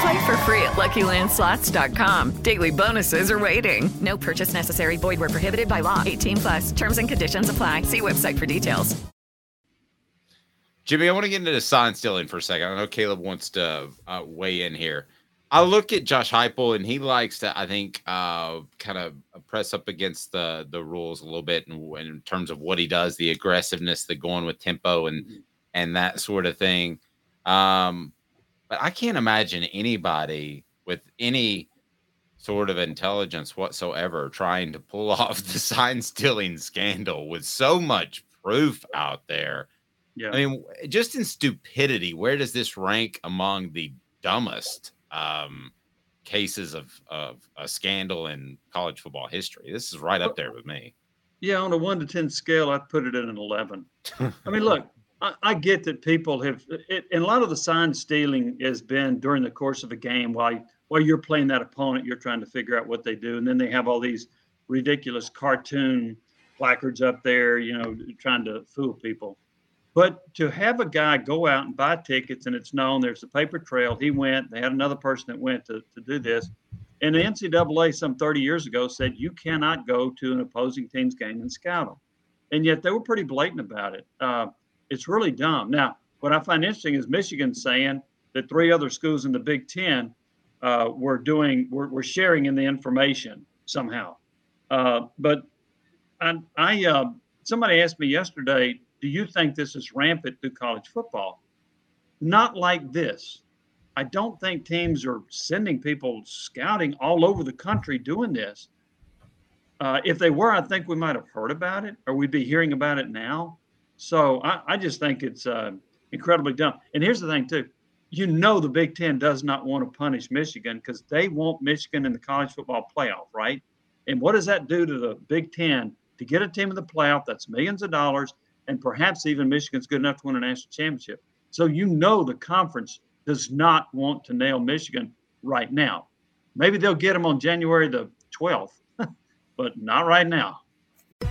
Play for free at LuckyLandSlots.com. Daily bonuses are waiting. No purchase necessary. Void where prohibited by law. 18 plus. Terms and conditions apply. See website for details. Jimmy, I want to get into the sign stealing for a second. I know Caleb wants to uh, weigh in here. I look at Josh Heupel, and he likes to, I think, uh, kind of press up against the the rules a little bit in, in terms of what he does, the aggressiveness, the going with tempo, and and that sort of thing. Um, but I can't imagine anybody with any sort of intelligence whatsoever trying to pull off the sign stealing scandal with so much proof out there. Yeah. I mean, just in stupidity, where does this rank among the dumbest um, cases of, of a scandal in college football history? This is right up there with me. Yeah, on a one to ten scale, I'd put it at an eleven. I mean, look, I, get that people have, it, and a lot of the sign stealing has been during the course of a game while while you're playing that opponent, you're trying to figure out what they do, and then they have all these ridiculous cartoon placards up there, you know, trying to fool people. But to have a guy go out and buy tickets, and it's known there's a paper trail. He went. They had another person that went to, to do this. And the NCAA some 30 years ago said you cannot go to an opposing team's game and scout them. And yet they were pretty blatant about it. Uh, it's really dumb. Now, what I find interesting is Michigan saying that three other schools in the Big Ten uh, were doing, were, were sharing in the information somehow. Uh, but I, I uh, somebody asked me yesterday, do you think this is rampant through college football? Not like this. I don't think teams are sending people scouting all over the country doing this. Uh, if they were, I think we might have heard about it or we'd be hearing about it now. So I, I just think it's uh, incredibly dumb. And here's the thing, too. You know, the Big Ten does not want to punish Michigan because they want Michigan in the college football playoff, right? And what does that do to the Big Ten to get a team in the playoff? That's millions of dollars, and perhaps even Michigan's good enough to win a national championship. So you know the conference does not want to nail Michigan right now. Maybe they'll get them on January the 12th, but not right now.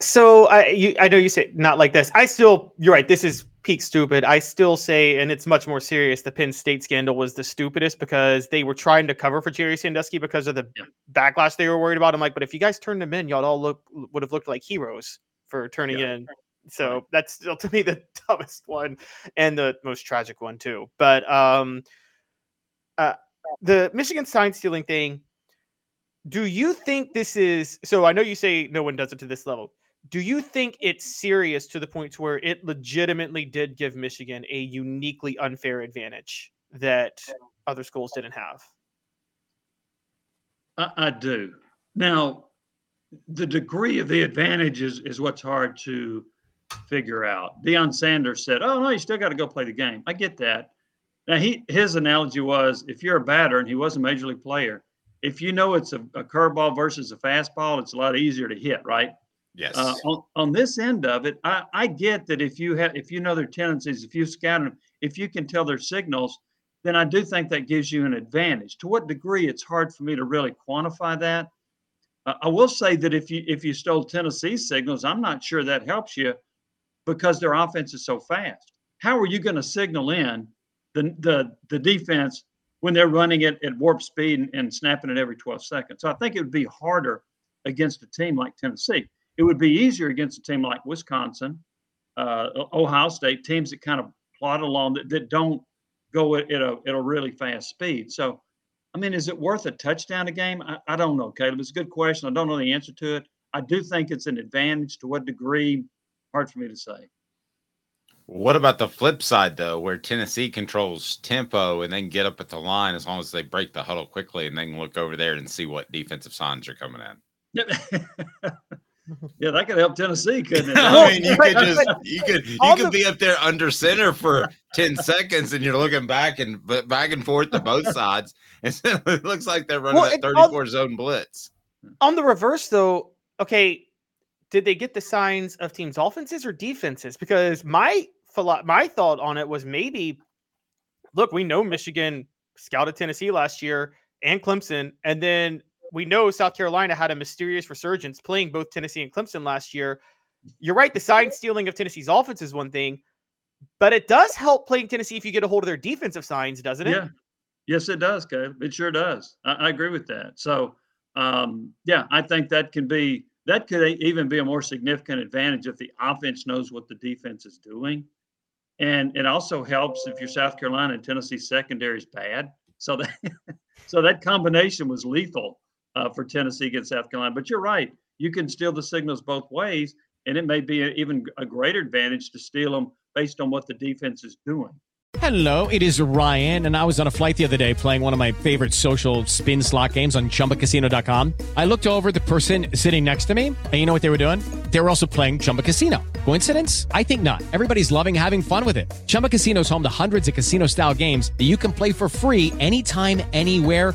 so I you, I know you say not like this. I still, you're right. This is peak stupid. I still say, and it's much more serious. The Penn State scandal was the stupidest because they were trying to cover for Jerry Sandusky because of the Yeah. backlash they were worried about. I'm like, but if you guys turned him in, y'all all look would have looked like heroes for turning Yeah. in. So that's still to me the dumbest one and the most tragic one too. But um, uh, the Michigan sign stealing thing. Do you think this is so? I know you say no one does it to this level. Do you think it's serious to the point to where it legitimately did give Michigan a uniquely unfair advantage that other schools didn't have? I, I do. Now, the degree of the advantage is, is what's hard to figure out. Deion Sanders said, "Oh no, you still got to go play the game." I get that. Now he his analogy was, if you're a batter and he was a major league player, if you know it's a, a curveball versus a fastball, it's a lot easier to hit, right? Yes. Uh, on, on this end of it, I, I get that if you have if you know their tendencies, if you scout them, if you can tell their signals, then I do think that gives you an advantage. To what degree, it's hard for me to really quantify that. Uh, I will say that if you if you stole Tennessee's signals, I'm not sure that helps you because their offense is so fast. How are you going to signal in the the the defense when they're running it at warp speed and, and snapping it every 12 seconds? So I think it would be harder against a team like Tennessee. It would be easier against a team like Wisconsin, uh, Ohio State, teams that kind of plod along that, that don't go at, at a at a really fast speed. So, I mean, is it worth a touchdown a game? I, I don't know, Caleb. It's a good question. I don't know the answer to it. I do think it's an advantage. To what degree? Hard for me to say. What about the flip side though, where Tennessee controls tempo and then get up at the line as long as they break the huddle quickly and then look over there and see what defensive signs are coming in? yeah, that could help Tennessee, couldn't it? I mean, you could just you could you could be up there under center for ten seconds, and you're looking back and but back and forth to both sides, and so it looks like they're running Well, that it- on- 34 zone blitz. On the reverse, though, okay, did they get the signs of teams' offenses or defenses? Because my my thought on it was maybe, look, we know Michigan scouted Tennessee last year and Clemson, and then we know South Carolina had a mysterious resurgence playing both Tennessee and Clemson last year. You're right, the sign stealing of Tennessee's offense is one thing, but it does help playing Tennessee if you get a hold of their defensive signs, doesn't it? Yeah. Yes, it does, Caleb. It sure does. I, I agree with that. So, um, yeah, I think that can be that could even be a more significant advantage if the offense knows what the defense is doing, and it also helps if your South Carolina and Tennessee secondary is bad. So that so that combination was lethal uh, for Tennessee against South Carolina. But you're right; you can steal the signals both ways, and it may be even a greater advantage to steal them based on what the defense is doing. Hello, it is Ryan, and I was on a flight the other day playing one of my favorite social spin slot games on chumbacasino.com. I looked over the person sitting next to me, and you know what they were doing? They were also playing Chumba Casino. Coincidence? I think not. Everybody's loving having fun with it. Chumba Casino is home to hundreds of casino style games that you can play for free anytime, anywhere,